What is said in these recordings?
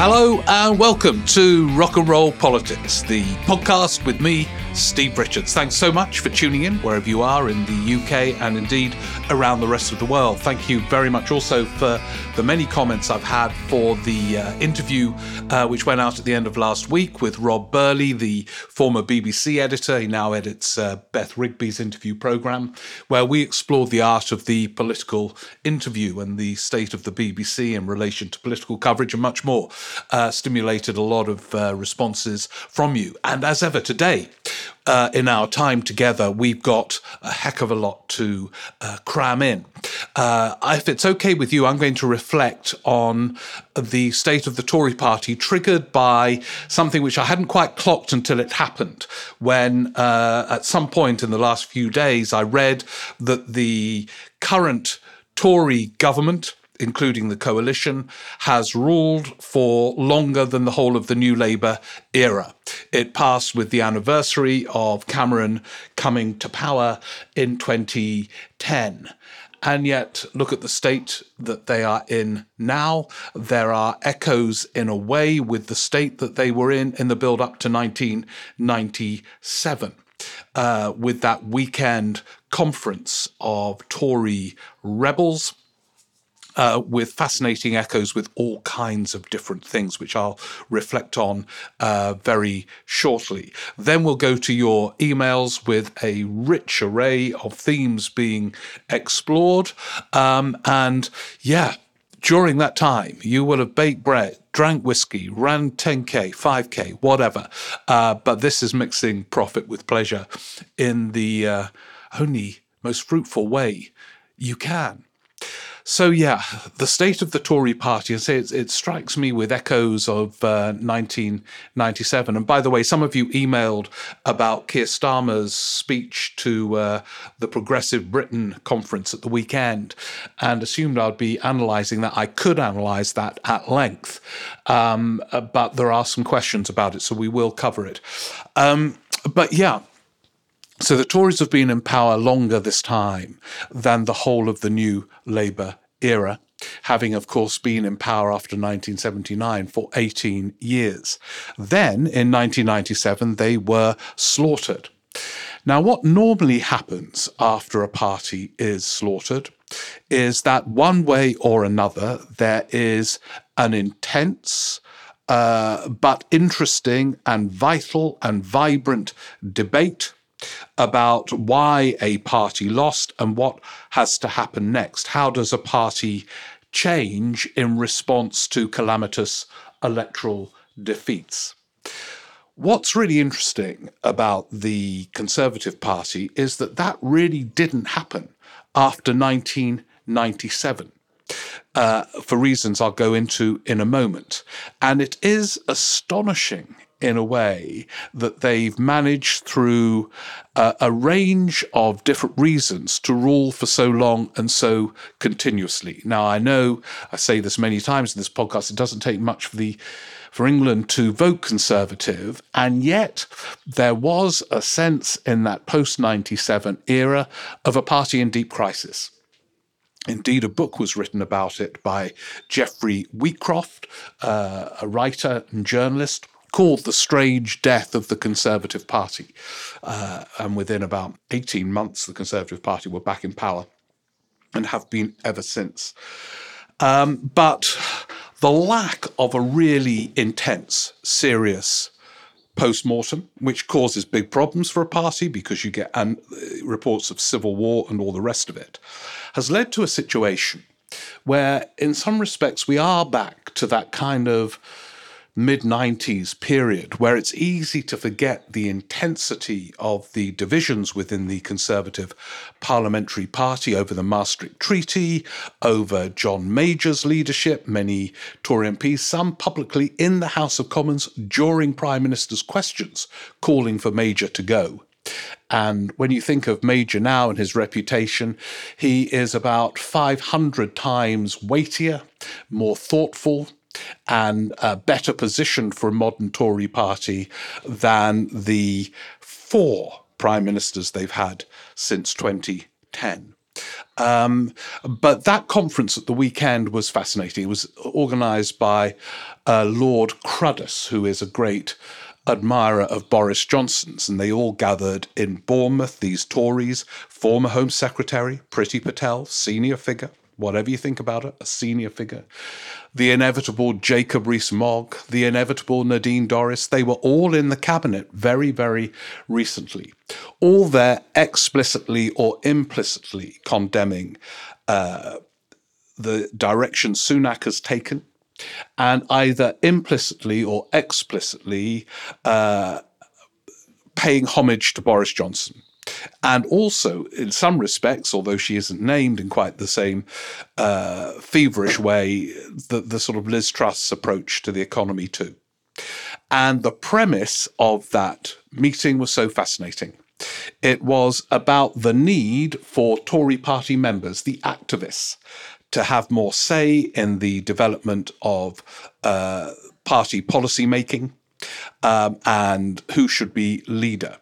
Hello and welcome to Rock and Roll Politics, the podcast with me, Steve Richards. Thanks so much for tuning in wherever you are in the UK and indeed around the rest of the world. Thank you very much also for the many comments I've had for the uh, interview uh, which went out at the end of last week with Rob Burley, the former BBC editor. He now edits uh, Beth Rigby's interview programme, where we explored the art of the political interview and the state of the BBC in relation to political coverage and much more. Uh, stimulated a lot of uh, responses from you. And as ever, today, uh, in our time together, we've got a heck of a lot to uh, cram in. Uh, if it's okay with you, I'm going to reflect on the state of the Tory party, triggered by something which I hadn't quite clocked until it happened. When uh, at some point in the last few days, I read that the current Tory government, including the coalition, has ruled for longer than the whole of the New Labour era. It passed with the anniversary of Cameron coming to power in 2010. And yet, look at the state that they are in now. There are echoes, in a way, with the state that they were in in the build up to 1997. Uh, with that weekend conference of Tory rebels uh, with fascinating echoes with all kinds of different things, which I'll reflect on uh, very shortly. Then we'll go to your emails with a rich array of themes being explored. Um, and yeah, during that time, you will have baked bread, drank whiskey, ran 10K, 5K, whatever. Uh, but this is mixing profit with pleasure in the uh, only most fruitful way you can. So yeah, the state of the Tory party, say it, it, strikes me with echoes of uh, 1997. And by the way, some of you emailed about Keir Starmer's speech to uh, the Progressive Britain conference at the weekend, and assumed I'd be analysing that. I could analyse that at length, um, but there are some questions about it, so we will cover it. Um, but yeah, so the Tories have been in power longer this time than the whole of the new Labour era, having, of course, been in power after 1979 for 18 years. Then, in 1997, they were slaughtered. Now, what normally happens after a party is slaughtered is that one way or another there is an intense, uh, but interesting and vital and vibrant debate about why a party lost and what has to happen next. How does a party change in response to calamitous electoral defeats? What's really interesting about the Conservative Party is that that really didn't happen after 1997. Uh, for reasons I'll go into in a moment. And it is astonishing in a way that they've managed through uh, a range of different reasons to rule for so long and so continuously. Now, I know I say this many times in this podcast, it doesn't take much for the for England to vote Conservative, and yet there was a sense in that post 97 era of a party in deep crisis. Indeed, a book was written about it by Geoffrey Wheatcroft, uh, a writer and journalist called The Strange Death of the Conservative Party. Uh, and within about 18 months, the Conservative Party were back in power and have been ever since. Um, but the lack of a really intense, serious post mortem, which causes big problems for a party because you get uh, reports of civil war and all the rest of it, has led to a situation where, in some respects, we are back to that kind of mid 90s period where it's easy to forget the intensity of the divisions within the Conservative Parliamentary Party over the Maastricht Treaty, over John Major's leadership, many Tory MPs, some publicly in the House of Commons during Prime Minister's questions, calling for Major to go. And when you think of Major now and his reputation, he is about 500 times weightier, more thoughtful, and better positioned for a modern Tory party than the four prime ministers they've had since 2010. Um, but that conference at the weekend was fascinating. It was organised by uh, Lord Cruddas, who is a great admirer of Boris Johnson's, and they all gathered in Bournemouth, these Tories, former Home Secretary, Priti Patel, senior figure, whatever you think about it, a senior figure, the inevitable Jacob Rees Mogg, the inevitable Nadine Dorries, they were all in the cabinet very, very recently, all there explicitly or implicitly condemning uh, the direction Sunak has taken and either implicitly or explicitly uh, paying homage to Boris Johnson. And also, in some respects, although she isn't named in quite the same uh, feverish way, the, the sort of Liz Truss approach to the economy, too. And the premise of that meeting was so fascinating. It was about the need for Tory party members, the activists, to have more say in the development of uh, party policy making um, and who should be leader.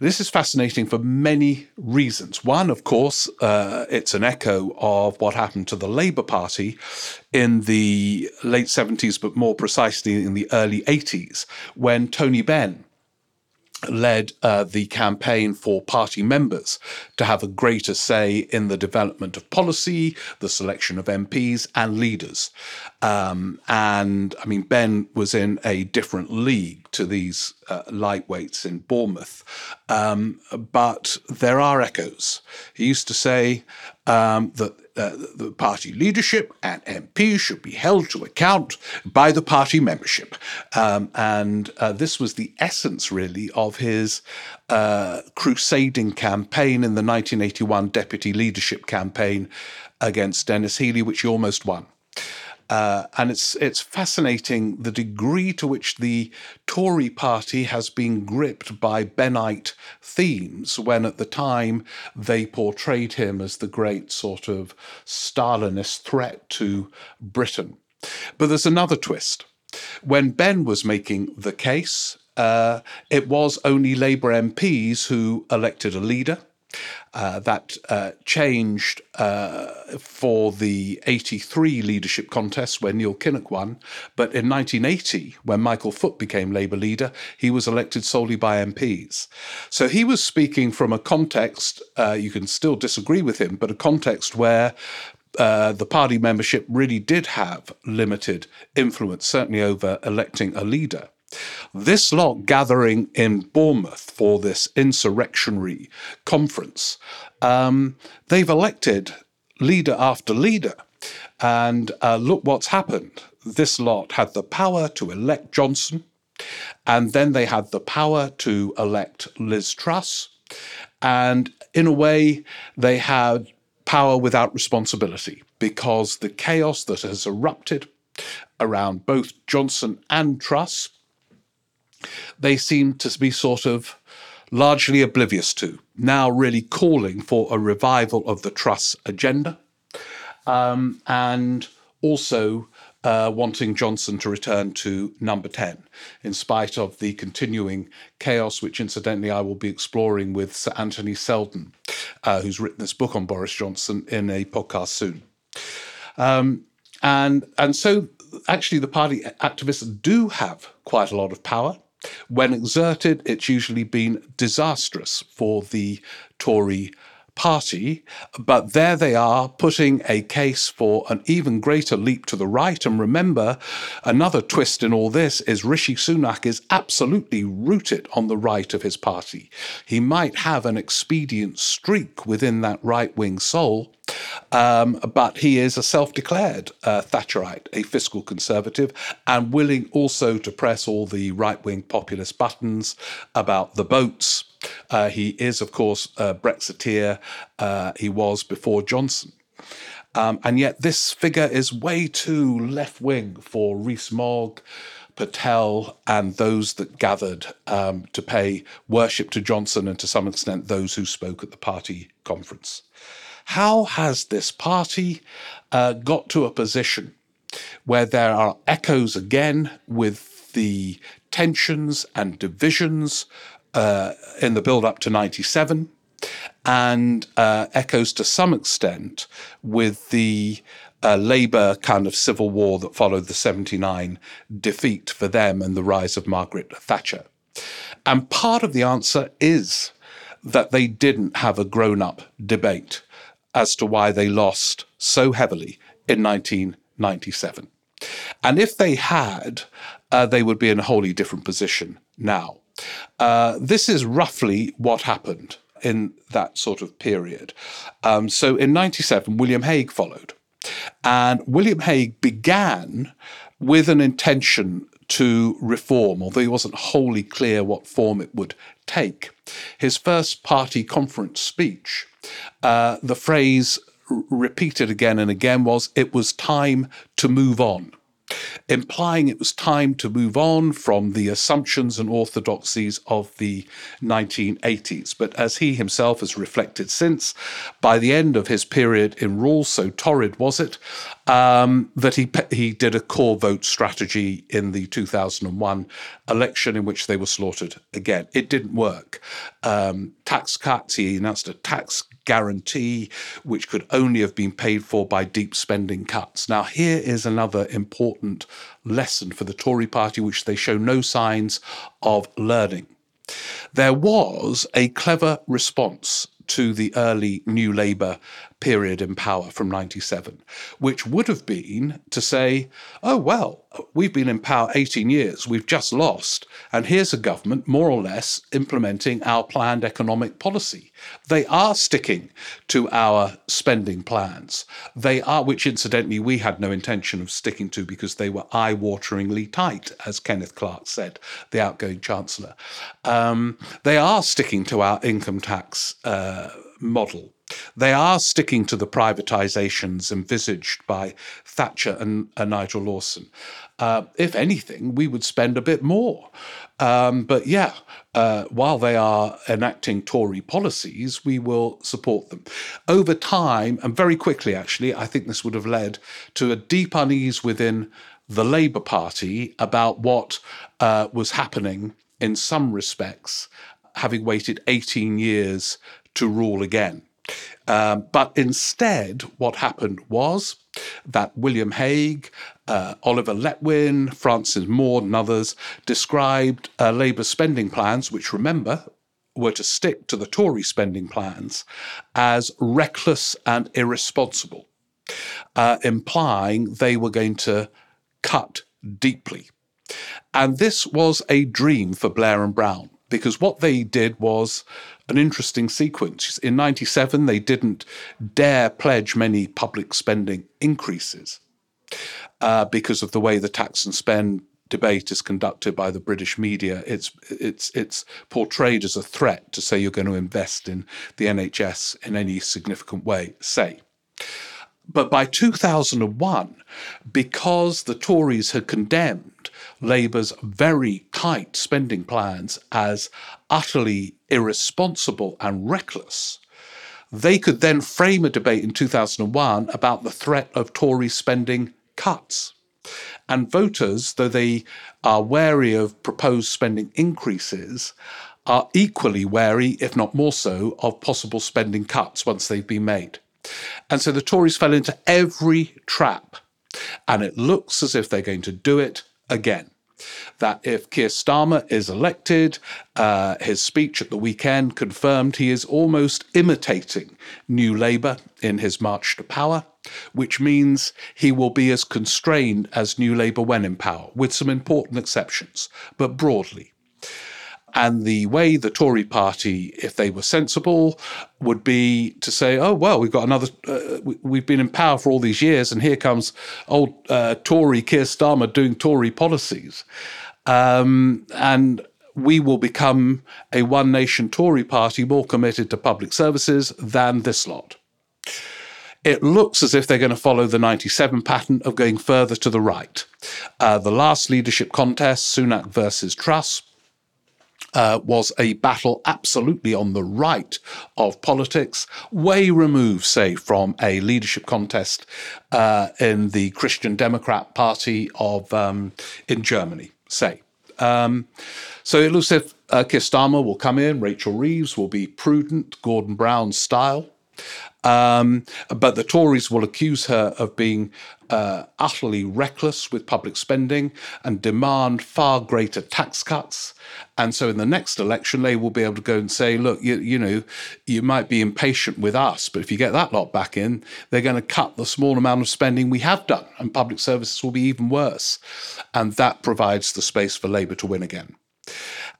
This is fascinating for many reasons. One, of course, uh, it's an echo of what happened to the Labour Party in the late 70s, but more precisely in the early 80s, when Tony Benn led uh, the campaign for party members to have a greater say in the development of policy, the selection of MPs and leaders. Um, and I mean, Benn was in a different league to these uh, lightweights in Bournemouth. Um, but there are echoes. He used to say um, that uh, the party leadership and MPs should be held to account by the party membership. Um, and uh, this was the essence, really, of his uh, crusading campaign in the 1981 deputy leadership campaign against Denis Healey, which he almost won. Uh, and it's it's fascinating the degree to which the Tory party has been gripped by Bennite themes when at the time they portrayed him as the great sort of Stalinist threat to Britain. But there's another twist. When Benn was making the case, uh, it was only Labour MPs who elected a leader. Uh, that uh, changed uh, for the 83 leadership contest where Neil Kinnock won. But in 1980, when Michael Foot became Labour leader, he was elected solely by MPs. So he was speaking from a context, uh, you can still disagree with him, but a context where uh, the party membership really did have limited influence, certainly over electing a leader. This lot gathering in Bournemouth for this insurrectionary conference, um, they've elected leader after leader. And uh, look what's happened. This lot had the power to elect Johnson, and then they had the power to elect Liz Truss. And in a way, they had power without responsibility because the chaos that has erupted around both Johnson and Truss they seem to be sort of largely oblivious to, now really calling for a revival of the Truss agenda um, and also uh, wanting Johnson to return to number 10, in spite of the continuing chaos, which incidentally I will be exploring with Sir Anthony Seldon, uh, who's written this book on Boris Johnson in a podcast soon. Um, and, and so actually the party activists do have quite a lot of power. When exerted, it's usually been disastrous for the Tory party, but there they are putting a case for an even greater leap to the right. And remember, another twist in all this is Rishi Sunak is absolutely rooted on the right of his party. He might have an expedient streak within that right wing soul, um, but he is a self declared uh, Thatcherite, a fiscal conservative, and willing also to press all the right wing populist buttons about the boats. Uh, he is, of course, a Brexiteer. Uh, he was before Johnson. Um, and yet, this figure is way too left wing for Rees Mogg, Patel, and those that gathered um, to pay worship to Johnson and to some extent those who spoke at the party conference. How has this party uh, got to a position where there are echoes again with the tensions and divisions uh, in the build up to 97? and uh, echoes to some extent with the uh, Labour kind of civil war that followed the 79 defeat for them and the rise of Margaret Thatcher. And part of the answer is that they didn't have a grown up debate as to why they lost so heavily in 1997. And if they had, uh, they would be in a wholly different position now. Uh, this is roughly what happened in that sort of period. Um, so in 97, William Hague followed. And William Hague began with an intention to reform, although he wasn't wholly clear what form it would take. His first party conference speech, uh, the phrase repeated again and again was, it was time to move on implying it was time to move on from the assumptions and orthodoxies of the 1980s. But as he himself has reflected since, by the end of his period in rule, so torrid was it, um, that he he did a core vote strategy in the 2001 election in which they were slaughtered again. It didn't work. Um, tax cuts. He announced a tax guarantee, which could only have been paid for by deep spending cuts. Now, here is another important lesson for the Tory party, which they show no signs of learning. There was a clever response to the early New Labour period in power from 97, which would have been to say, oh, well, we've been in power 18 years, we've just lost, and here's a government more or less implementing our planned economic policy. They are sticking to our spending plans. They are, which incidentally we had no intention of sticking to because they were eye wateringly tight, as Kenneth Clarke said, the outgoing Chancellor. Um, they are sticking to our income tax uh, model. They are sticking to the privatisations envisaged by Thatcher and, and Nigel Lawson. Uh, if anything, we would spend a bit more. Um, but yeah, uh, while they are enacting Tory policies, we will support them. Over time, and very quickly actually, I think this would have led to a deep unease within the Labour Party about what uh, was happening in some respects, having waited 18 years to rule again. Um, but instead, what happened was that William Hague, uh, Oliver Letwin, Francis Maude, and others described uh, Labour's spending plans, which remember were to stick to the Tory spending plans, as reckless and irresponsible, uh, implying they were going to cut deeply. And this was a dream for Blair and Brown because what they did was an interesting sequence. In 97, they didn't dare pledge many public spending increases uh, because of the way the tax and spend debate is conducted by the British media. It's it's it's portrayed as a threat to say you're going to invest in the NHS in any significant way. Say. But by 2001, because the Tories had condemned Labour's very tight spending plans as utterly irresponsible and reckless, they could then frame a debate in 2001 about the threat of Tory spending cuts. And voters, though they are wary of proposed spending increases, are equally wary, if not more so, of possible spending cuts once they've been made. And so the Tories fell into every trap. And it looks as if they're going to do it again. That if Keir Starmer is elected, uh, his speech at the weekend confirmed he is almost imitating New Labour in his march to power, which means he will be as constrained as New Labour when in power, with some important exceptions, but broadly. And the way the Tory party, if they were sensible, would be to say, oh, well, we've got another, uh, we, have been in power for all these years, and here comes old uh, Tory Keir Starmer doing Tory policies. Um, and we will become a one nation Tory party more committed to public services than this lot. It looks as if they're going to follow the 97 pattern of going further to the right. Uh, the last leadership contest, Sunak versus Truss, uh, was a battle absolutely on the right of politics, way removed, say, from a leadership contest uh, in the Christian Democrat Party of um, in Germany, say. Um, so it looks uh, will come in, Rachel Reeves will be prudent, Gordon Brown style. Um, but the Tories will accuse her of being uh, utterly reckless with public spending and demand far greater tax cuts. And so in the next election, they will be able to go and say, look, you, you know, you might be impatient with us, but if you get that lot back in, they're going to cut the small amount of spending we have done, and public services will be even worse. And that provides the space for Labour to win again.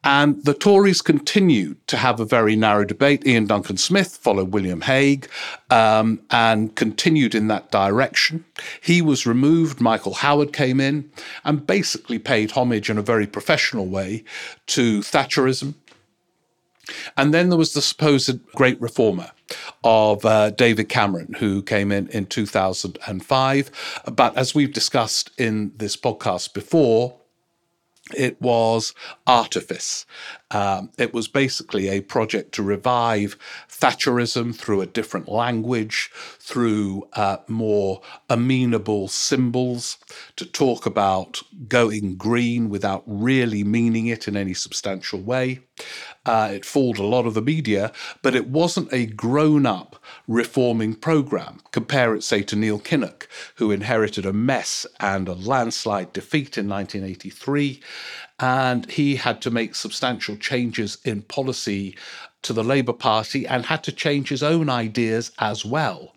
And the Tories continued to have a very narrow debate. Iain Duncan Smith followed William Hague um, and continued in that direction. He was removed, Michael Howard came in and basically paid homage in a very professional way to Thatcherism. And then there was the supposed great reformer of uh, David Cameron, who came in in 2005. But as we've discussed in this podcast before, it was artifice. Um, it was basically a project to revive Thatcherism through a different language, through uh, more amenable symbols, to talk about going green without really meaning it in any substantial way. Uh, it fooled a lot of the media, but it wasn't a grown up reforming program. Compare it, say, to Neil Kinnock, who inherited a mess and a landslide defeat in 1983. And he had to make substantial changes in policy to the Labour Party and had to change his own ideas as well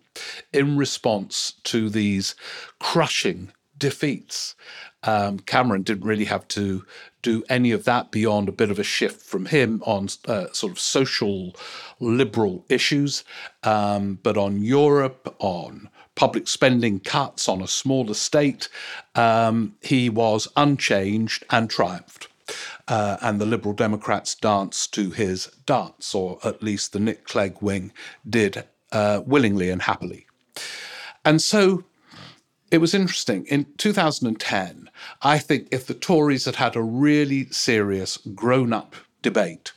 in response to these crushing defeats. Um, Cameron didn't really have to do any of that beyond a bit of a shift from him on uh, sort of social liberal issues, um, but on Europe, on public spending cuts, on a smaller state, um, he was unchanged and triumphed. Uh, and the Liberal Democrats danced to his dance, or at least the Nick Clegg wing did uh, willingly and happily. And so it was interesting. In 2010, I think if the Tories had had a really serious, grown up debate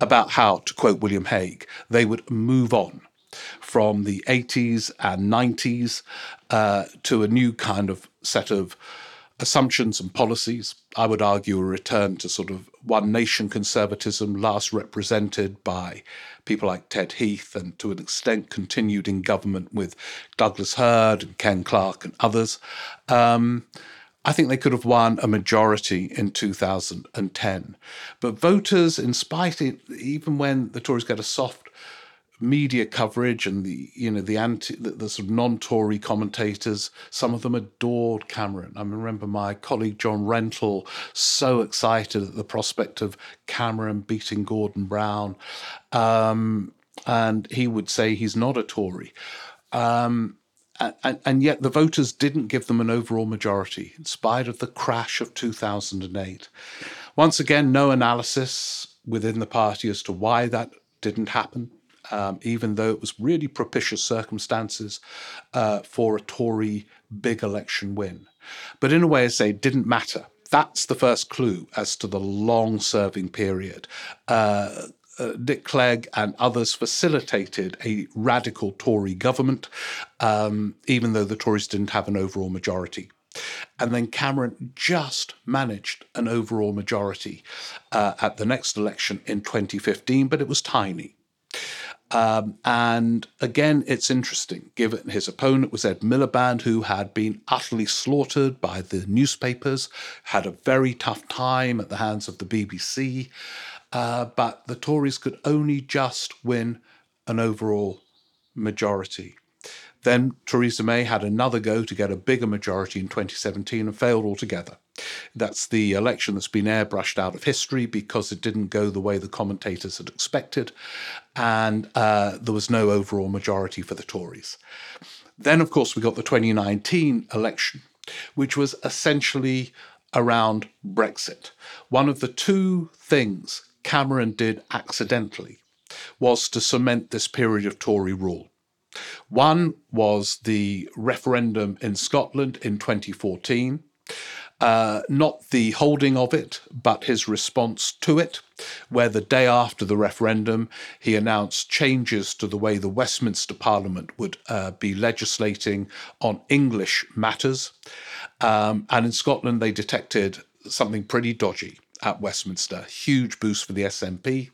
about how, to quote William Hague, they would move on from the 80s and 90s uh, to a new kind of set of assumptions and policies. I would argue a return to sort of one nation conservatism, last represented by people like Ted Heath, and to an extent continued in government with Douglas Hurd and Ken Clarke and others. Um, I think they could have won a majority in 2010. But voters, in spite of, even when the Tories get a soft media coverage and the you know the anti the, the sort of non-Tory commentators, some of them adored Cameron. I remember my colleague John Rentoul so excited at the prospect of Cameron beating Gordon Brown, um, and he would say he's not a Tory. Um, and, and, yet the voters didn't give them an overall majority, in spite of the crash of 2008. Once again, no analysis within the party as to why that didn't happen um, even though it was really propitious circumstances uh, for a Tory big election win. But in a way, I say, it didn't matter. That's the first clue as to the long serving period. Uh, uh, Nick Clegg and others facilitated a radical Tory government, um, even though the Tories didn't have an overall majority. And then Cameron just managed an overall majority uh, at the next election in 2015, but it was tiny. Um, and again, it's interesting, given his opponent was Ed Miliband, who had been utterly slaughtered by the newspapers, had a very tough time at the hands of the BBC. Uh, but the Tories could only just win an overall majority. Then Theresa May had another go to get a bigger majority in 2017 and failed altogether. That's the election that's been airbrushed out of history because it didn't go the way the commentators had expected, and uh, there was no overall majority for the Tories. Then, of course, we got the 2019 election, which was essentially around Brexit. One of the two things Cameron did accidentally was to cement this period of Tory rule. One was the referendum in Scotland in 2014. Uh, not the holding of it, but his response to it, where the day after the referendum he announced changes to the way the Westminster Parliament would uh, be legislating on English matters. Um, and in Scotland, they detected something pretty dodgy. At Westminster, huge boost for the SNP.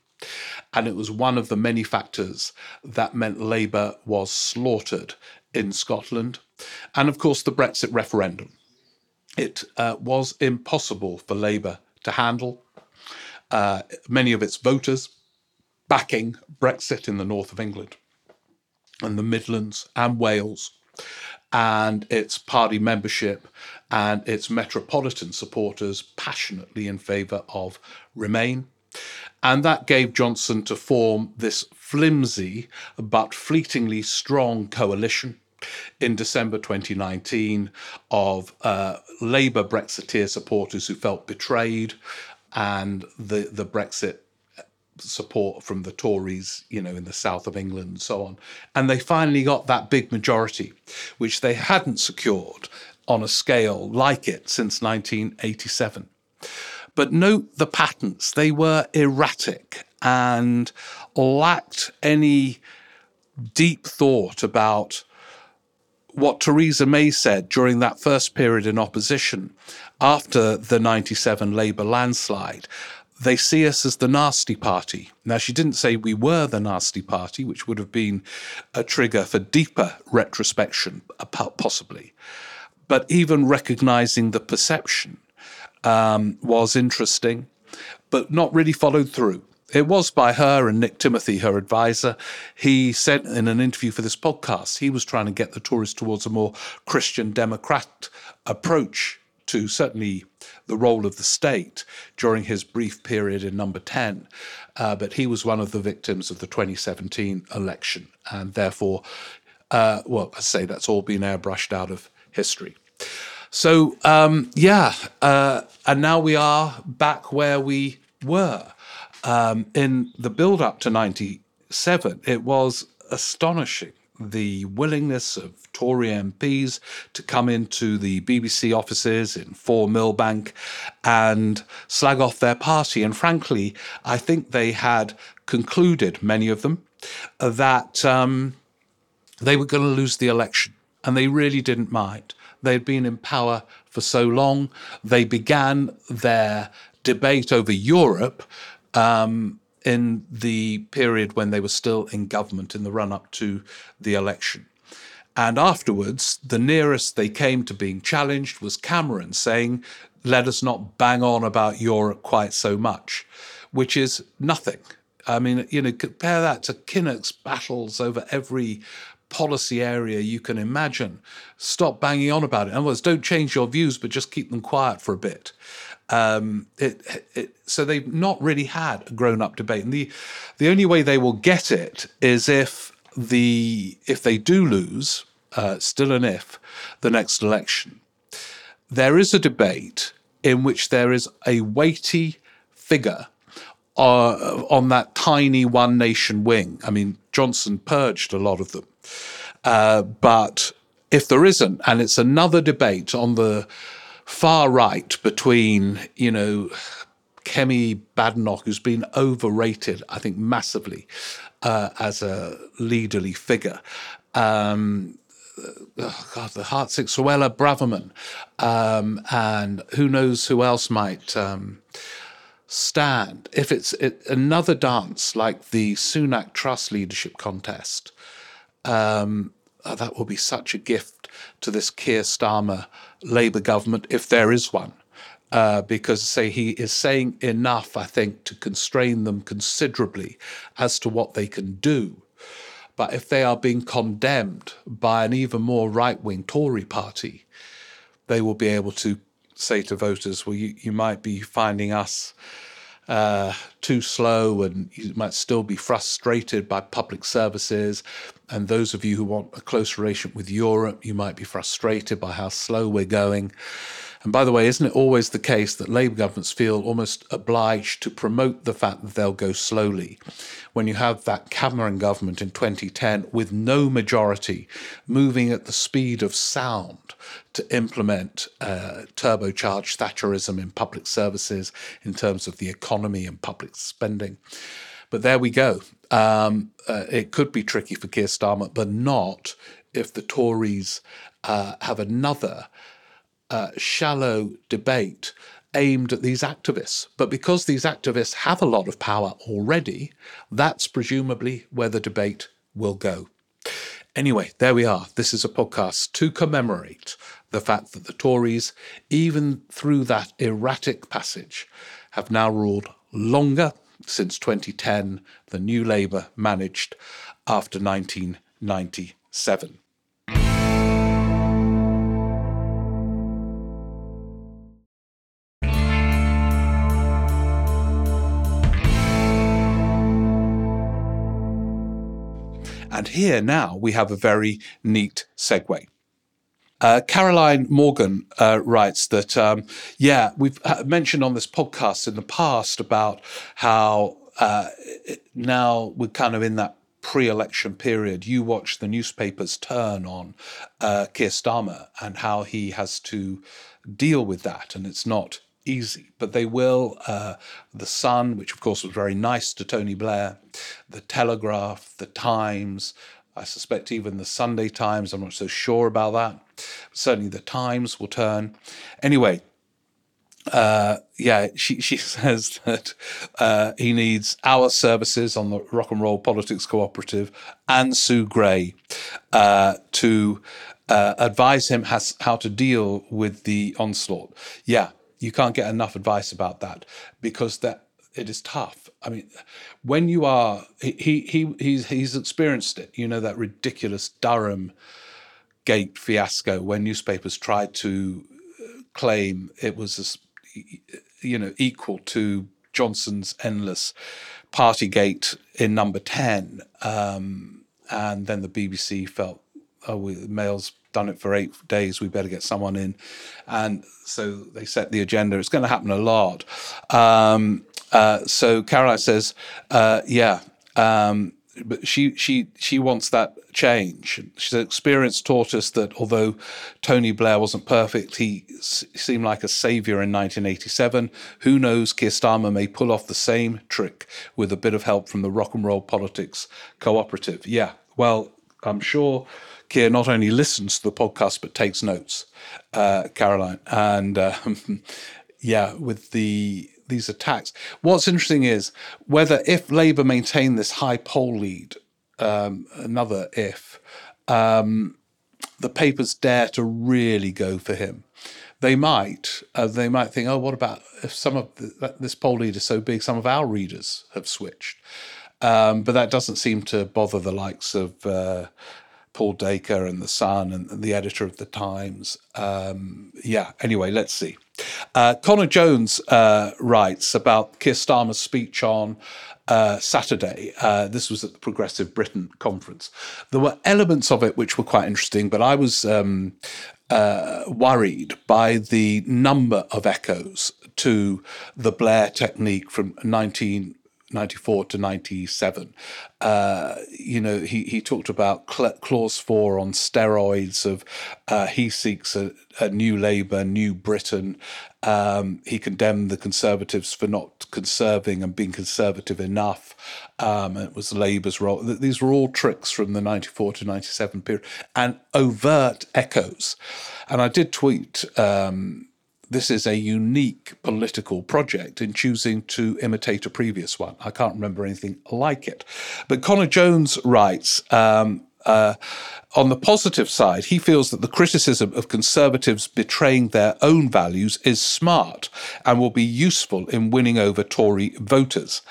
And it was one of the many factors that meant Labour was slaughtered in Scotland. And of course, the Brexit referendum. It uh, was impossible for Labour to handle. Uh, many of its voters backing Brexit in the north of England and the Midlands and Wales and its party membership and its metropolitan supporters passionately in favour of Remain. And that gave Johnson to form this flimsy but fleetingly strong coalition in December 2019 of uh, Labour Brexiteer supporters who felt betrayed and the, the Brexit support from the Tories, you know, in the south of England and so on. And they finally got that big majority, which they hadn't secured on a scale like it since 1987. But note the patterns, they were erratic and lacked any deep thought about what Theresa May said during that first period in opposition after the 97 Labour landslide they see us as the nasty party. Now, she didn't say we were the nasty party, which would have been a trigger for deeper retrospection, uh, possibly. But even recognizing the perception um, was interesting, but not really followed through. It was by her and Nick Timothy, her advisor. He said in an interview for this podcast, he was trying to get the Tories towards a more Christian Democrat approach to certainly the role of the state during his brief period in number 10. Uh, but he was one of the victims of the 2017 election. And therefore, uh, well, I say that's all been airbrushed out of history. So, um, yeah, uh, and now we are back where we were. Um, in the build up to 97, it was astonishing the willingness of Tory MPs to come into the BBC offices in 4 Millbank and slag off their party. And frankly, I think they had concluded, many of them, that um, they were going to lose the election. And they really didn't mind. They had been in power for so long. They began their debate over Europe um, in the period when they were still in government in the run up to the election. And afterwards, the nearest they came to being challenged was Cameron saying, let us not bang on about Europe quite so much, which is nothing. I mean, you know, compare that to Kinnock's battles over every policy area you can imagine. Stop banging on about it. In other words, don't change your views, but just keep them quiet for a bit. Um, it, it, so they've not really had a grown-up debate, and the the only way they will get it is if the if they do lose, uh, still an if, the next election, there is a debate in which there is a weighty figure uh, on that tiny one nation wing. I mean, Johnson purged a lot of them, uh, but if there isn't, and it's another debate on the far right between, you know, Kemi Badenoch, who's been overrated, I think, massively uh, as a leaderly figure. Um, oh God, the Heartsick Suella Braverman, um, and who knows who else might um, stand. If it's it, another dance like the Sunak Truss leadership contest, um, oh, that will be such a gift to this Keir Starmer Labour government, if there is one. Uh, because say he is saying enough, I think, to constrain them considerably as to what they can do. But if they are being condemned by an even more right wing Tory party, they will be able to say to voters, well, you, you might be finding us uh, too slow and you might still be frustrated by public services. And those of you who want a close relationship with Europe, you might be frustrated by how slow we're going. And by the way, isn't it always the case that Labour governments feel almost obliged to promote the fact that they'll go slowly? When you have that Cameron government in 2010 with no majority moving at the speed of sound to implement uh, turbocharged Thatcherism in public services in terms of the economy and public spending. But there we go. Um, uh, it could be tricky for Keir Starmer, but not if the Tories uh, have another uh, shallow debate aimed at these activists. But because these activists have a lot of power already, that's presumably where the debate will go. Anyway, there we are. This is a podcast to commemorate the fact that the Tories, even through that erratic passage, have now ruled longer since 2010 the New Labour managed after 1997. And here now we have a very neat segue. Uh, Caroline Morgan uh, writes that, um, yeah, we've uh, mentioned on this podcast in the past about how uh, now we're kind of in that pre election period. You watch the newspapers turn on uh, Keir Starmer and how he has to deal with that. And it's not easy, but they will. Uh, the Sun, which of course was very nice to Tony Blair, the Telegraph, the Times, I suspect even the Sunday Times, I'm not so sure about that. Certainly the Times will turn. Anyway, uh, yeah, she, she says that uh, he needs our services on the Rock and Roll Politics Cooperative and Sue Gray uh, to uh, advise him has, how to deal with the onslaught. Yeah, you can't get enough advice about that because that it is tough. I mean, when you are he he he's he's experienced it. You know that ridiculous Durham gate fiasco when newspapers tried to uh, claim it was you know equal to Johnson's endless party gate in number ten, um, and then the BBC felt oh, we, Mail's done it for eight days. We better get someone in, and so they set the agenda. It's going to happen a lot. Um, uh, so Caroline says, uh, yeah, um, but she she she wants that change. She's experience taught us that although Tony Blair wasn't perfect, he s- seemed like a savior in 1987. Who knows? Keir Starmer may pull off the same trick with a bit of help from the Rock and Roll Politics Cooperative. Yeah, well, I'm sure Keir not only listens to the podcast but takes notes, uh, Caroline, and um, yeah, with the these attacks. What's interesting is whether if Labour maintain this high poll lead, um, another if, um, the papers dare to really go for him. They might. Uh, they might think, oh, what about if some of the, this poll lead is so big, some of our readers have switched. Um, but that doesn't seem to bother the likes of uh, Paul Dacre and the Sun and, and the editor of the Times. Um, yeah. Anyway, let's see. Uh, Connor Jones uh, writes about Keir Starmer's speech on uh, Saturday. Uh, this was at the Progressive Britain conference. There were elements of it which were quite interesting, but I was um, uh, worried by the number of echoes to the Blair technique from 19. 94 to 97. Uh, you know, he, he talked about clause four on steroids of uh, he seeks a, a, new Labour, new Britain. Um, he condemned the Conservatives for not conserving and being conservative enough. Um, it was Labour's role. These were all tricks from the 94 to 97 period and overt echoes. And I did tweet um, this is a unique political project in choosing to imitate a previous one. I can't remember anything like it. But Connor Jones writes, um, uh, on the positive side, he feels that the criticism of conservatives betraying their own values is smart and will be useful in winning over Tory voters.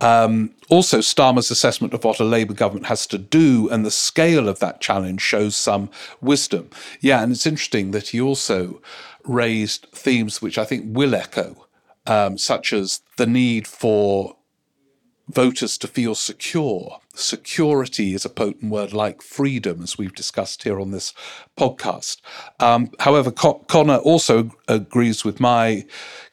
Um, also, Starmer's assessment of what a Labour government has to do and the scale of that challenge shows some wisdom. Yeah, and it's interesting that he also raised themes which I think will echo, um, such as the need for voters to feel secure. Security is a potent word like freedom, as we've discussed here on this podcast. Um, however, Co- Connor also agrees with my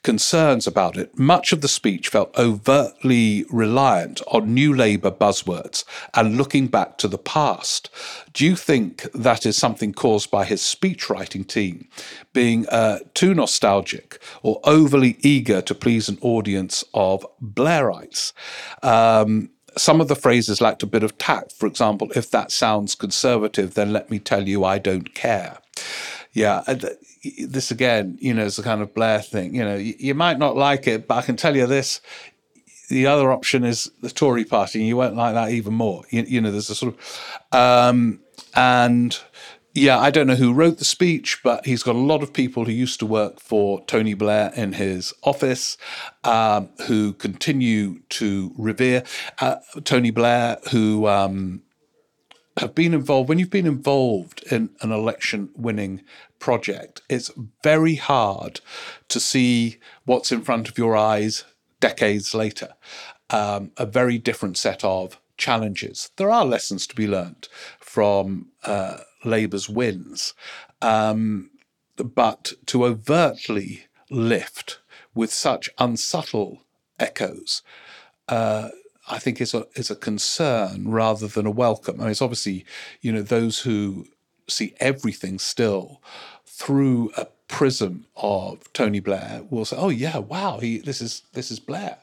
concerns about it. Much of the speech felt overtly reliant on New Labour buzzwords and looking back to the past. Do you think that is something caused by his speechwriting team being uh, too nostalgic or overly eager to please an audience of Blairites? Um, some of the phrases lacked a bit of tact. For example, if that sounds conservative, then let me tell you I don't care. Yeah, this again, you know, is a kind of Blair thing. You know, you, you might not like it, but I can tell you this: the other option is the Tory party, and you won't like that even more. You, you know, there's a sort of, um, and yeah, I don't know who wrote the speech, but he's got a lot of people who used to work for Tony Blair in his office um, who continue to revere uh, Tony Blair, who um, have been involved. When you've been involved in an election winning project, it's very hard to see what's in front of your eyes decades later. Um, a very different set of challenges. There are lessons to be learned from uh, Labour's wins, um, but to overtly lift with such unsubtle echoes, uh, I think is a is a concern rather than a welcome. I mean, it's obviously you know those who see everything still through a prism of Tony Blair will say, "Oh yeah, wow, he this is this is Blair."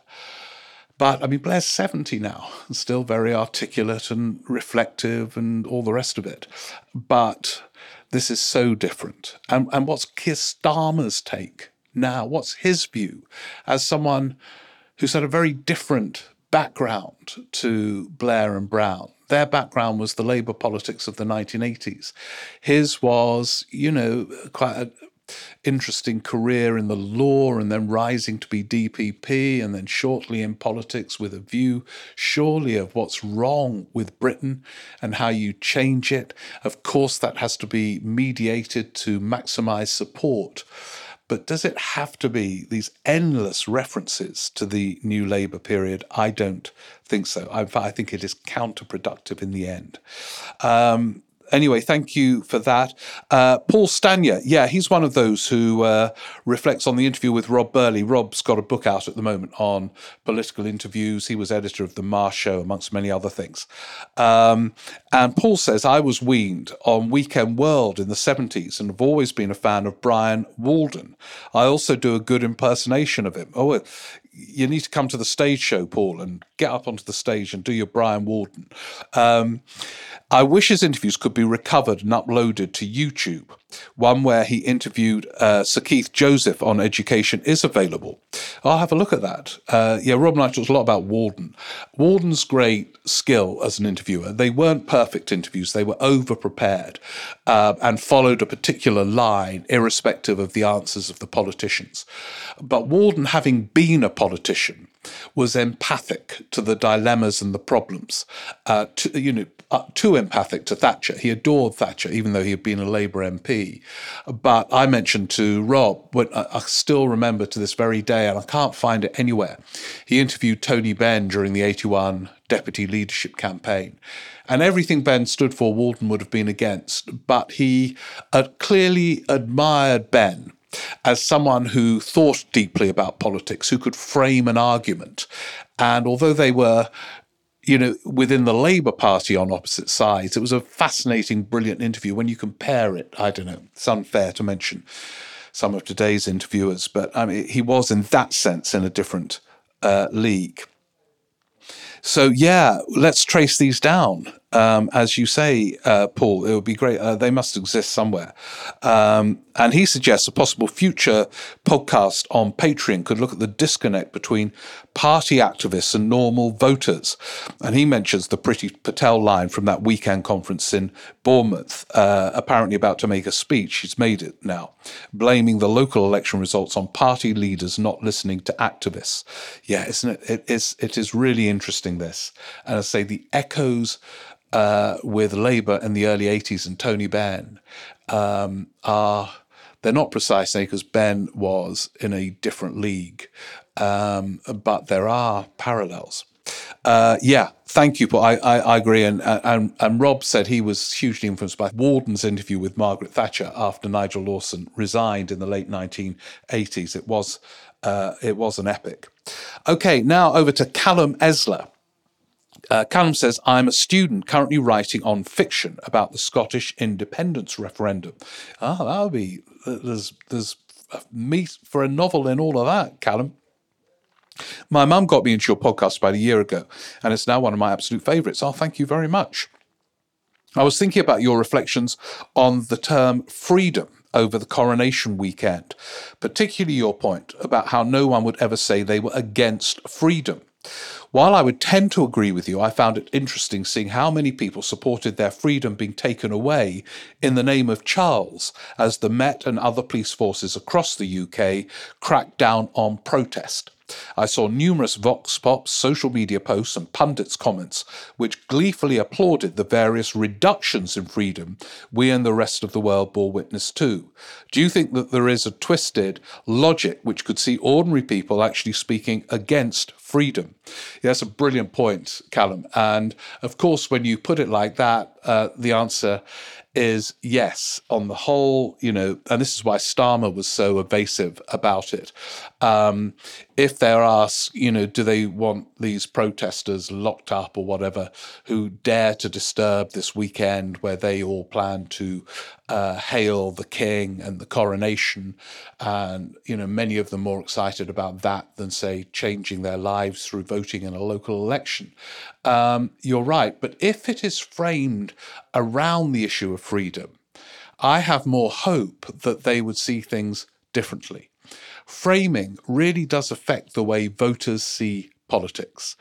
But I mean, Blair's 70 now, still very articulate and reflective and all the rest of it. But this is so different. And, and what's Keir Starmer's take now? What's his view as someone who's had a very different background to Blair and Brown? Their background was the Labour politics of the 1980s. His was, you know, quite a, interesting career in the law and then rising to be DPP and then shortly in politics with a view, surely, of what's wrong with Britain and how you change it. Of course, that has to be mediated to maximize support. But does it have to be these endless references to the New Labour period? I don't think so. I, I think it is counterproductive in the end. Um, anyway, thank you for that. Uh, Paul Stanier, yeah, he's one of those who uh, reflects on the interview with Rob Burley. Rob's got a book out at the moment on political interviews. He was editor of The Marr Show, amongst many other things. Um, and Paul says, I was weaned on Weekend World in the 70s and have always been a fan of Brian Walden. I also do a good impersonation of him. Oh, you need to come to the stage show, Paul, and get up onto the stage and do your Brian Walden. Um, I wish his interviews could be recovered and uploaded to YouTube. One where he interviewed uh, Sir Keith Joseph on education is available. I'll have a look at that. Uh, yeah, Rob and I talked a lot about Walden. Walden's great skill as an interviewer. They weren't perfect interviews, they were over prepared uh, and followed a particular line, irrespective of the answers of the politicians. But Walden, having been a politician, was empathic to the dilemmas and the problems. Uh, to, you know, uh, too empathic to Thatcher. He adored Thatcher, even though he had been a Labour MP. But I mentioned to Rob, what I still remember to this very day, and I can't find it anywhere. He interviewed Tony Benn during the 81 deputy leadership campaign. And everything Benn stood for, Walden would have been against. But he uh, clearly admired Benn as someone who thought deeply about politics, who could frame an argument. And although they were you know, within the Labour Party on opposite sides. It was a fascinating, brilliant interview. When you compare it, I don't know, it's unfair to mention some of today's interviewers, but I mean, he was in that sense in a different uh, league. So, yeah, let's trace these down um, as you say, uh, Paul, it would be great. Uh, they must exist somewhere. Um, and he suggests a possible future podcast on Patreon could look at the disconnect between party activists and normal voters. And he mentions the Priti Patel line from that weekend conference in Bournemouth, uh, apparently about to make a speech. She's made it now, blaming the local election results on party leaders not listening to activists. Yeah, isn't it? It is, it is really interesting, this. And I say the echoes uh, with Labour in the early 80s and Tony Benn um, are they're not precisely because Benn was in a different league, um, but there are parallels. Uh, yeah, thank you, Paul. I, I, I, agree. And, and and Rob said he was hugely influenced by Walden's interview with Margaret Thatcher after Nigel Lawson resigned in the late 1980s. It was uh, it was an epic. Okay, now over to Callum Esler. Uh, Callum says, I'm a student currently writing on fiction about the Scottish independence referendum. Ah, that would be, there's, there's meat for a novel in all of that, Callum. My mum got me into your podcast about a year ago, and it's now one of my absolute favourites. Oh, thank you very much. I was thinking about your reflections on the term freedom over the coronation weekend, particularly your point about how no one would ever say they were against freedom. While I would tend to agree with you, I found it interesting seeing how many people supported their freedom being taken away in the name of Charles as the Met and other police forces across the UK cracked down on protest. I saw numerous vox pops, social media posts, and pundits' comments which gleefully applauded the various reductions in freedom we and the rest of the world bore witness to. Do you think that there is a twisted logic which could see ordinary people actually speaking against freedom? Yeah, that's a brilliant point, Callum. And of course, when you put it like that, uh, the answer is yes, on the whole, you know, and this is why Starmer was so evasive about it. Um, if they're asked, you know, do they want these protesters locked up or whatever who dare to disturb this weekend where they all plan to uh, hail the king and the coronation, and you know, many of them more excited about that than say changing their lives through voting in a local election. Um, you're right, but if it is framed around the issue of freedom, I have more hope that they would see things differently. Framing really does affect the way voters see politics.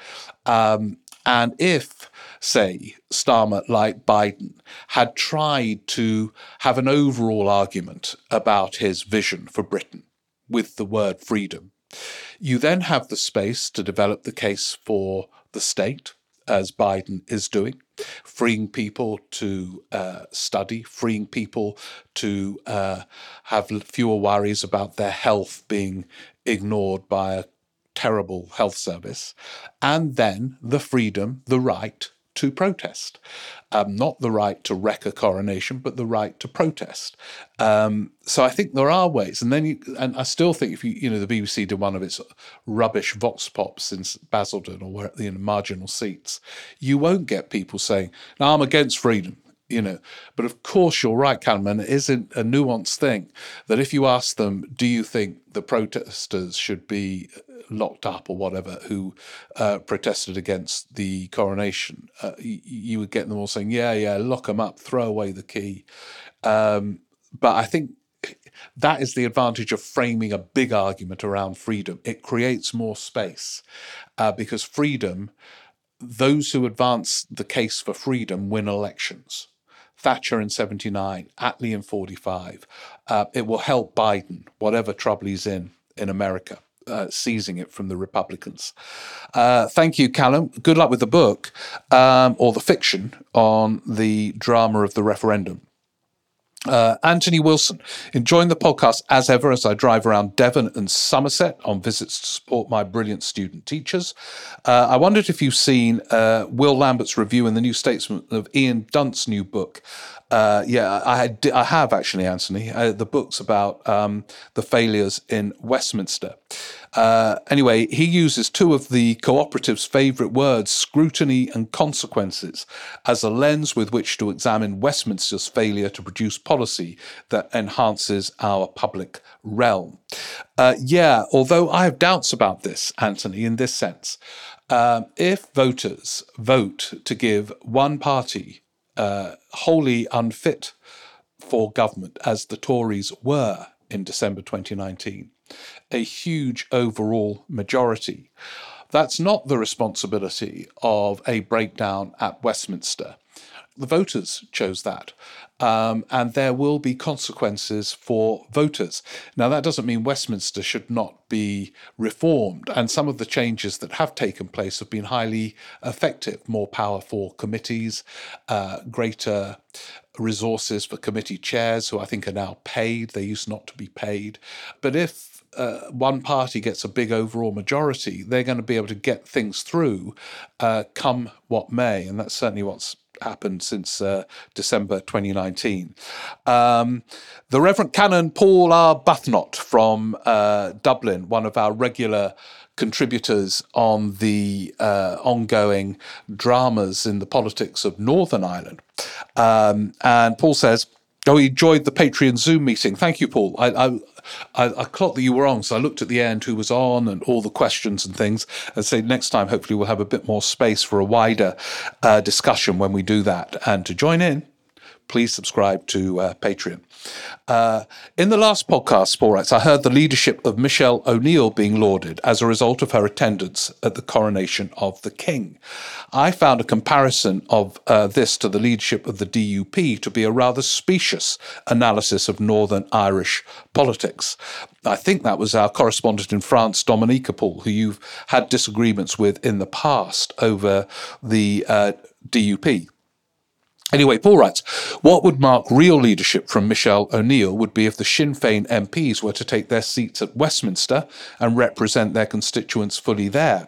Um, and if, say, Starmer, like Biden, had tried to have an overall argument about his vision for Britain with the word freedom, you then have the space to develop the case for the state, as Biden is doing, freeing people to uh, study, freeing people to uh, have fewer worries about their health being ignored by a terrible health service, and then the freedom, the right to protest. Um, not the right to wreck a coronation, but the right to protest. Um, so I think there are ways, and then you, and I still think if you you know the BBC did one of its rubbish vox pops in Basildon or where you know marginal seats, you won't get people saying, "No, I'm against freedom." you know. But of course, you're right, Cameron. It isn't a nuanced thing that if you ask them, do you think the protesters should be locked up or whatever who uh, protested against the coronation, uh, you, you, would get them all saying, yeah, yeah, lock them up, throw away the key. Um, but I think that is the advantage of framing a big argument around freedom. It creates more space uh, because freedom, those who advance the case for freedom win elections. Thatcher in 79, Attlee in 45. Uh, it will help Biden, whatever trouble he's in in America uh, seizing it from the Republicans. Uh, thank you, Callum. Good luck with the book um, or the fiction on the drama of the referendum. Uh, Anthony Wilson, enjoying the podcast as ever as I drive around Devon and Somerset on visits to support my brilliant student teachers. Uh, I wondered if you've seen uh, Will Lambert's review in the New Statesman of Ian Dunt's new book, uh, yeah, I I have actually, Anthony. Uh, the book's about um, the failures in Westminster. Uh, anyway, he uses two of the cooperative's favourite words, scrutiny and consequences, as a lens with which to examine Westminster's failure to produce policy that enhances our public realm. Uh, yeah, although I have doubts about this, Anthony, in this sense. Um, if voters vote to give one party uh, wholly unfit for government, as the Tories were in December 2019, a huge overall majority. That's not the responsibility of a breakdown at Westminster. The voters chose that um, and there will be consequences for voters. Now, that doesn't mean Westminster should not be reformed, and some of the changes that have taken place have been highly effective more power for committees, uh, greater resources for committee chairs, who I think are now paid. They used not to be paid. But if uh, one party gets a big overall majority, they're going to be able to get things through, uh, come what may, and that's certainly what's happened since uh, December 2019. Um, the Reverend Canon Paul R. Arbuthnot from uh, Dublin, one of our regular contributors on the uh, ongoing dramas in the politics of Northern Ireland. Um, and Paul says, Oh, he enjoyed the Patreon Zoom meeting. Thank you, Paul. I, I, I, I clocked that you were on, so I looked at the end who was on and all the questions and things, and say next time hopefully we'll have a bit more space for a wider uh, discussion when we do that. And to join in, please subscribe to uh, Patreon. Uh, in the last podcast, Sporats, I heard the leadership of Michelle O'Neill being lauded as a result of her attendance at the coronation of the King. I found a comparison of uh, this to the leadership of the DUP to be a rather specious analysis of Northern Irish politics. I think that was our correspondent in France, Dominique Paul, who you've had disagreements with in the past over the uh, DUP. Anyway, Paul writes, what would mark real leadership from Michelle O'Neill would be if the Sinn Féin MPs were to take their seats at Westminster and represent their constituents fully there.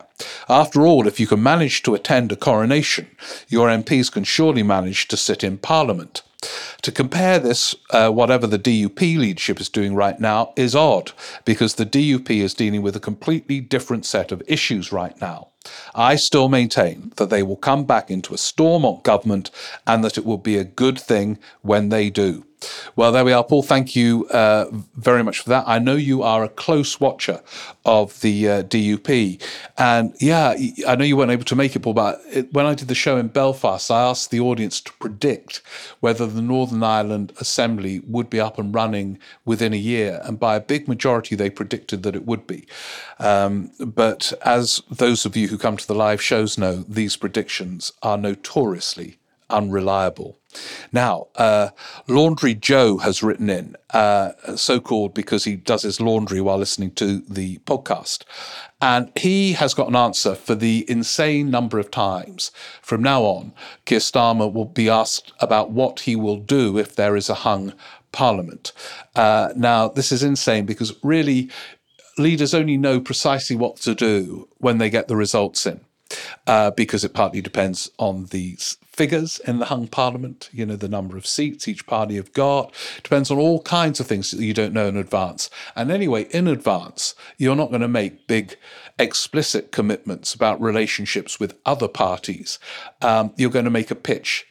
After all, if you can manage to attend a coronation, your MPs can surely manage to sit in Parliament. To compare this, uh, whatever the DUP leadership is doing right now, is odd because the DUP is dealing with a completely different set of issues right now. I still maintain that they will come back into a Stormont government and that it will be a good thing when they do. Well, there we are, Paul. Thank you uh, very much for that. I know you are a close watcher of the uh, DUP. And yeah, I know you weren't able to make it, Paul, but it, when I did the show in Belfast, I asked the audience to predict whether the Northern Ireland Assembly would be up and running within a year. And by a big majority, they predicted that it would be. Um, but as those of you who come to the live shows know, these predictions are notoriously unreliable. Now, uh, Laundry Joe has written in, uh, so called because he does his laundry while listening to the podcast. And he has got an answer for the insane number of times from now on. Keir Starmer will be asked about what he will do if there is a hung parliament. Uh, now, this is insane because really, leaders only know precisely what to do when they get the results in. Uh, because it partly depends on these figures in the hung parliament, you know, the number of seats each party have got. Depends on all kinds of things that you don't know in advance. And anyway, in advance, you're not going to make big explicit commitments about relationships with other parties. Um, you're going to make a pitch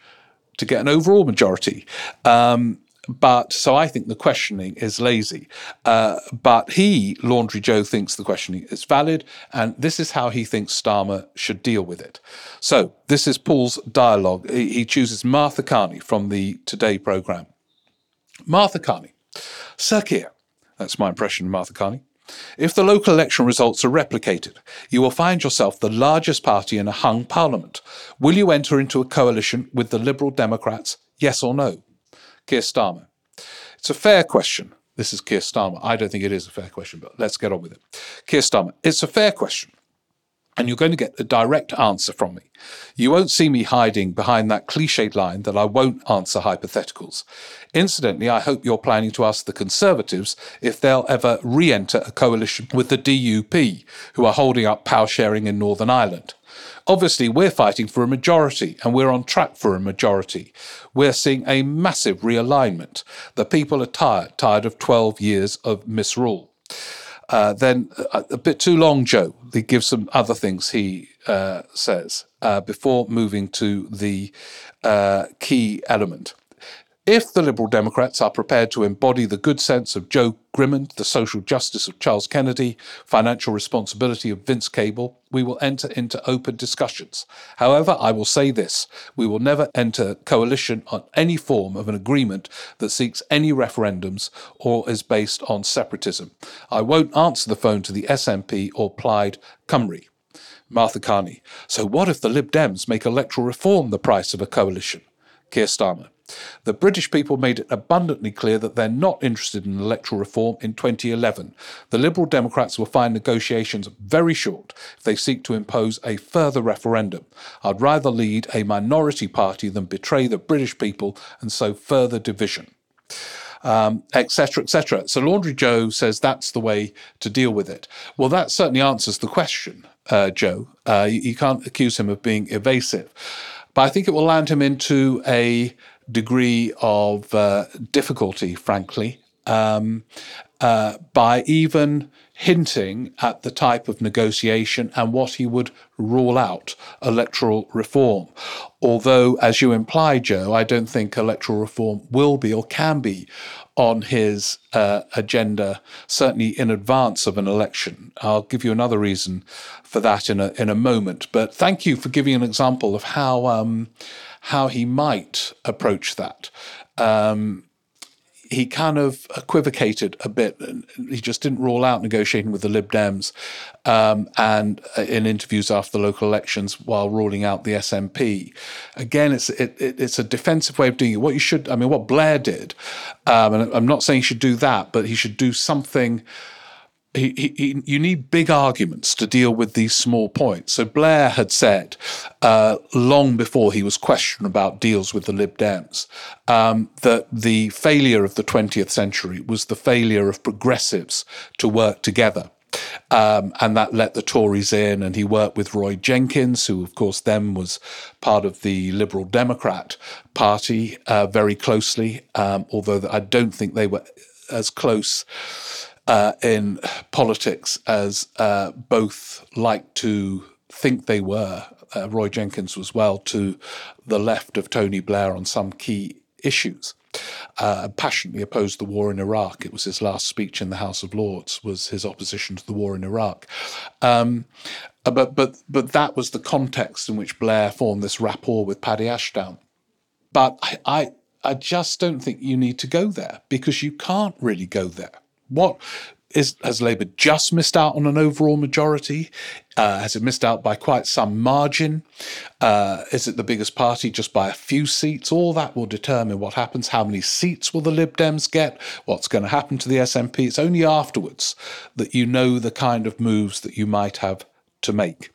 to get an overall majority. Um, but so I think the questioning is lazy. Uh, but he, Laundry Joe, thinks the questioning is valid, and this is how he thinks Starmer should deal with it. So this is Paul's dialogue. He, chooses Martha Kearney from the Today programme. Martha Kearney, Sir Keir, that's my impression of Martha Kearney. If the local election results are replicated, you will find yourself the largest party in a hung parliament. Will you enter into a coalition with the Liberal Democrats? Yes or no? Keir Starmer? It's a fair question. This is Keir Starmer. I don't think it is a fair question, but let's get on with it. Keir Starmer, it's a fair question. And you're going to get a direct answer from me. You won't see me hiding behind that cliched line that I won't answer hypotheticals. Incidentally, I hope you're planning to ask the Conservatives if they'll ever re enter a coalition with the DUP, who are holding up power sharing in Northern Ireland. Obviously, we're fighting for a majority and we're on track for a majority. We're seeing a massive realignment. The people are tired, tired of 12 years of misrule. Uh, then uh, a bit too long, Joe. He gives some other things he uh, says uh, before moving to the uh, key element. If the Liberal Democrats are prepared to embody the good sense of Joe Grimond, the social justice of Charles Kennedy, financial responsibility of Vince Cable, we will enter into open discussions. However, I will say this we will never enter coalition on any form of an agreement that seeks any referendums or is based on separatism. I won't answer the phone to the SNP or Plaid Cymru. Martha Kearney. So, what if the Lib Dems make electoral reform the price of a coalition? Keir Starmer. The British people made it abundantly clear that they're not interested in electoral reform in 2011. The Liberal Democrats will find negotiations very short if they seek to impose a further referendum. I'd rather lead a minority party than betray the British people and sow further division. Etc., um, etc. Et so Laundry Joe says that's the way to deal with it. Well, that certainly answers the question, uh, Joe. Uh, you, you can't accuse him of being evasive. But I think it will land him into a degree of uh, difficulty, frankly. Um, uh, by even hinting at the type of negotiation and what he would rule out electoral reform. Although, as you imply, Joe, I don't think electoral reform will be or can be on his uh, agenda, certainly in advance of an election. I'll give you another reason for that in a in a moment. But thank you for giving an example of how um, how he might approach that. Um, he kind of equivocated a bit. He just didn't rule out negotiating with the Lib Dems, um, and uh, in interviews after the local elections, while ruling out the SNP. Again, it's it, it's a defensive way of doing it. What you should, I mean, what Blair did, um, and I'm not saying he should do that, but he should do something he, he, you need big arguments to deal with these small points. So Blair had said uh, long before he was questioned about deals with the Lib Dems um, that the failure of the 20th century was the failure of progressives to work together. Um, and that let the Tories in, and he worked with Roy Jenkins, who, of course, then was part of the Liberal Democrat Party uh, very closely, um, although I don't think they were as close uh, in politics as uh, both like to think they were. Uh, Roy Jenkins was well to the left of Tony Blair on some key issues. Uh, passionately opposed the war in Iraq. It was his last speech in the House of Lords. Was his opposition to the war in Iraq. Um, uh, but but but that was the context in which Blair formed this rapport with Paddy Ashdown. But I, I I just don't think you need to go there because you can't really go there. What is has Labour just missed out on an overall majority? Uh, has it missed out by quite some margin? Uh, is it the biggest party just by a few seats? All that will determine what happens. How many seats will the Lib Dems get? What's going to happen to the SNP? It's only afterwards that you know the kind of moves that you might have to make.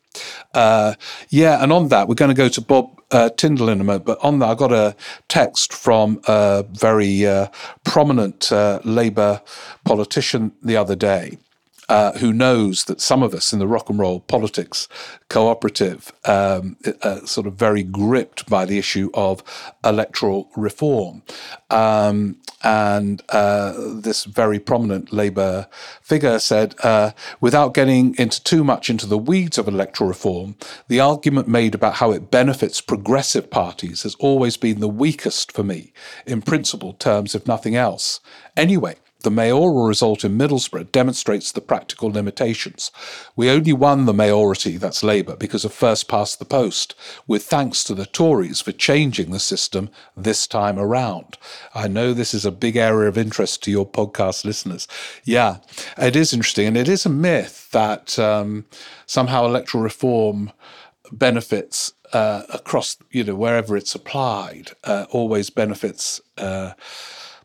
Uh, yeah, and on that, we're going to go to Bob uh, Tyndall in a moment. But on that, I got a text from a very uh, prominent uh, Labour politician the other day uh, who knows that some of us in the rock and roll politics cooperative um, uh, sort of very gripped by the issue of electoral reform. Um, and uh, this very prominent Labour figure said, uh, without getting into too much into the weeds of electoral reform, the argument made about how it benefits progressive parties has always been the weakest for me, in principle terms, if nothing else. Anyway, the mayoral result in Middlesbrough demonstrates the practical limitations. We only won the mayoralty, that's Labour, because of first past the post, with thanks to the Tories for changing the system this time around. I know this is a big area of interest to your podcast listeners. Yeah, it is interesting. And it is a myth that um, somehow electoral reform benefits uh, across, you know, wherever it's applied, uh, always benefits. Uh,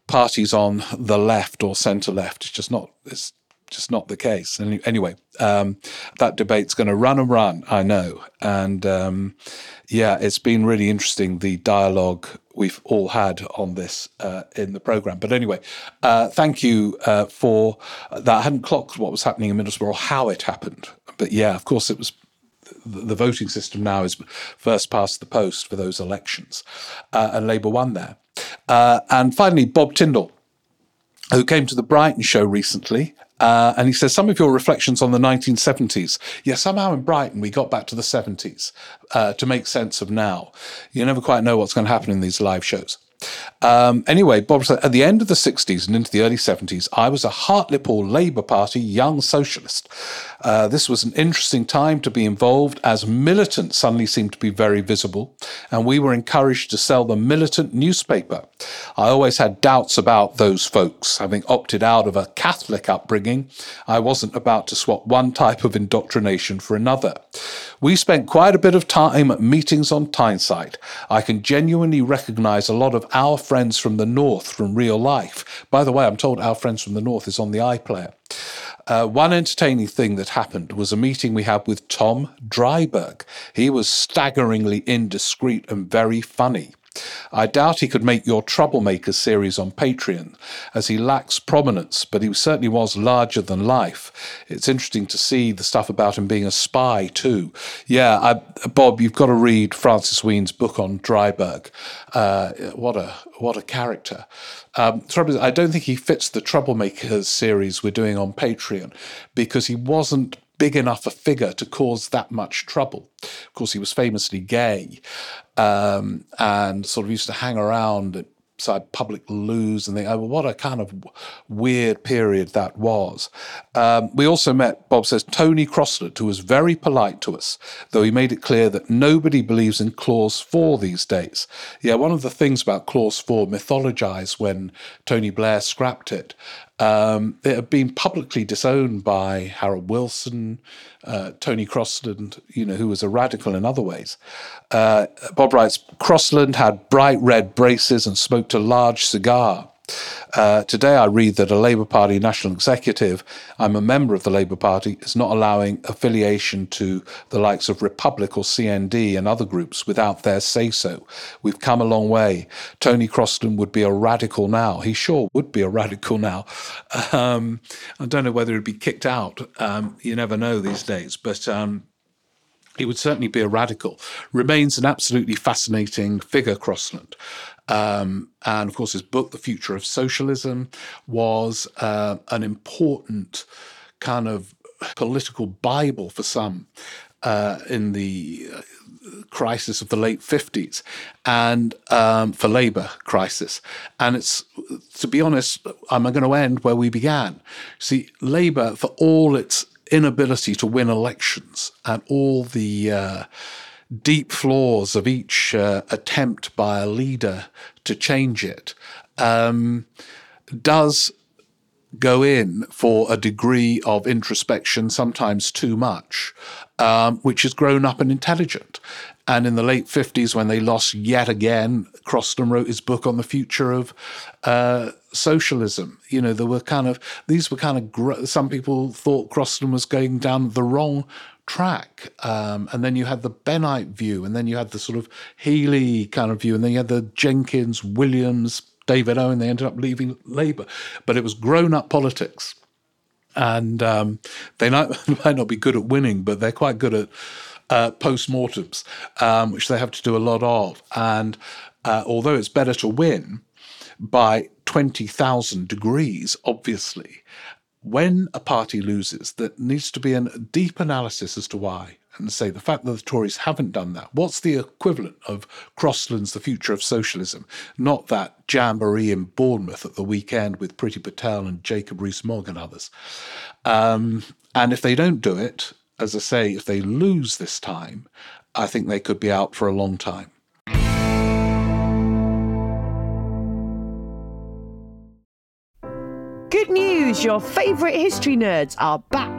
parties on the left or centre left. It's just not. It's just not the case. And anyway, um, that debate's going to run and run. I know, and um, yeah, it's been really interesting the dialogue we've all had on this uh, in the program. But anyway, uh, thank you uh, for that. I hadn't clocked what was happening in Middlesbrough or how it happened. But yeah, of course, it was the voting system now is first past the post for those elections, uh, and Labour won there. Uh, and finally, Bob Tyndall, who came to the Brighton show recently. Uh, and he says, Some of your reflections on the 1970s. Yeah, somehow in Brighton, we got back to the 70s uh, to make sense of now. You never quite know what's going to happen in these live shows. Um, anyway, Bob said, at the end of the 60s and into the early 70s, I was a Hartlepool Labour Party young socialist. Uh, this was an interesting time to be involved as militant suddenly seemed to be very visible, and we were encouraged to sell the militant newspaper. I always had doubts about those folks. Having opted out of a Catholic upbringing, I wasn't about to swap one type of indoctrination for another. We spent quite a bit of time at meetings on Tyneside. I can genuinely recognize a lot of our friends from the North from real life. By the way, I'm told our friends from the North is on the iPlayer. Uh, one entertaining thing that happened was a meeting we had with Tom Driberg. He was staggeringly indiscreet and very funny. I doubt he could make your Troublemakers series on Patreon, as he lacks prominence, but he certainly was larger than life. It's interesting to see the stuff about him being a spy, too. Yeah, I, Bob, you've got to read Francis Wheen's book on Driberg. Uh, what a what a character. Um, I don't think he fits the Troublemakers series we're doing on Patreon because he wasn't big enough a figure to cause that much trouble. Of course, he was famously gay um, and sort of used to hang around outside public loos and think, oh, what a kind of weird period that was. Um, we also met, Bob says, Tony Crosland, who was very polite to us, though he made it clear that nobody believes in Clause 4 these days. Yeah, one of the things about Clause 4 mythologized when Tony Blair scrapped it um, had been publicly disowned by Harold Wilson, uh, Tony Crosland, you know, who was a radical in other ways. Uh, Bob writes, Crossland had bright red braces and smoked a large cigar. Uh, today, I read that a Labour Party national executive, I'm a member of the Labour Party, is not allowing affiliation to the likes of Republic or CND and other groups without their say so. We've come a long way. Tony Crosland would be a radical now. He sure would be a radical now. Um, I don't know whether he'd be kicked out. Um, you never know these days. But um, he would certainly be a radical. Remains an absolutely fascinating figure, Crosland. Um, and of course, his book, The Future of Socialism, was uh, an important kind of political Bible for some uh, in the uh, crisis of the late 50s and um, for Labour crisis. And it's, to be honest, I'm going to end where we began. See, Labour, for all its inability to win elections and all the uh, deep flaws of each uh, attempt by a leader to change it um, does go in for a degree of introspection, sometimes too much, um, which is grown up and intelligent. And in the late 50s, when they lost yet again, Crosland wrote his book on the future of uh, socialism. You know, there were kind of, these were kind of, gr- some people thought Crosland was going down the wrong track. Um, and then you had the Bennite view, and then you had the sort of Healey kind of view, and then you had the Jenkins, Williams, David Owen. They ended up leaving Labour. But it was grown up politics. And um, they might, might not be good at winning, but they're quite good at uh, post-mortems, um, which they have to do a lot of. And uh, although it's better to win by 20,000 degrees, obviously, when a party loses, there needs to be a deep analysis as to why. And say the fact that the Tories haven't done that. What's the equivalent of Crosland's The Future of Socialism? Not that jamboree in Bournemouth at the weekend with Priti Patel and Jacob Rees-Mogg and others. Um, and if they don't do it, as I say, if they lose this time, I think they could be out for a long time. News! Your favourite history nerds are back.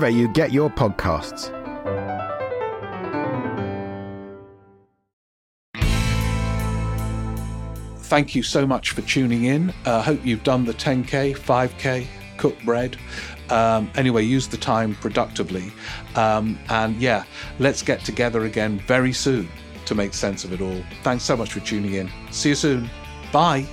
Wherever you get your podcasts. thank you so much for tuning in. I uh, hope you've done the 10K, 5K, cook bread. Um, anyway, use the time productively. Um, and yeah, let's get together again very soon to make sense of it all. Thanks so much for tuning in. See you soon. Bye.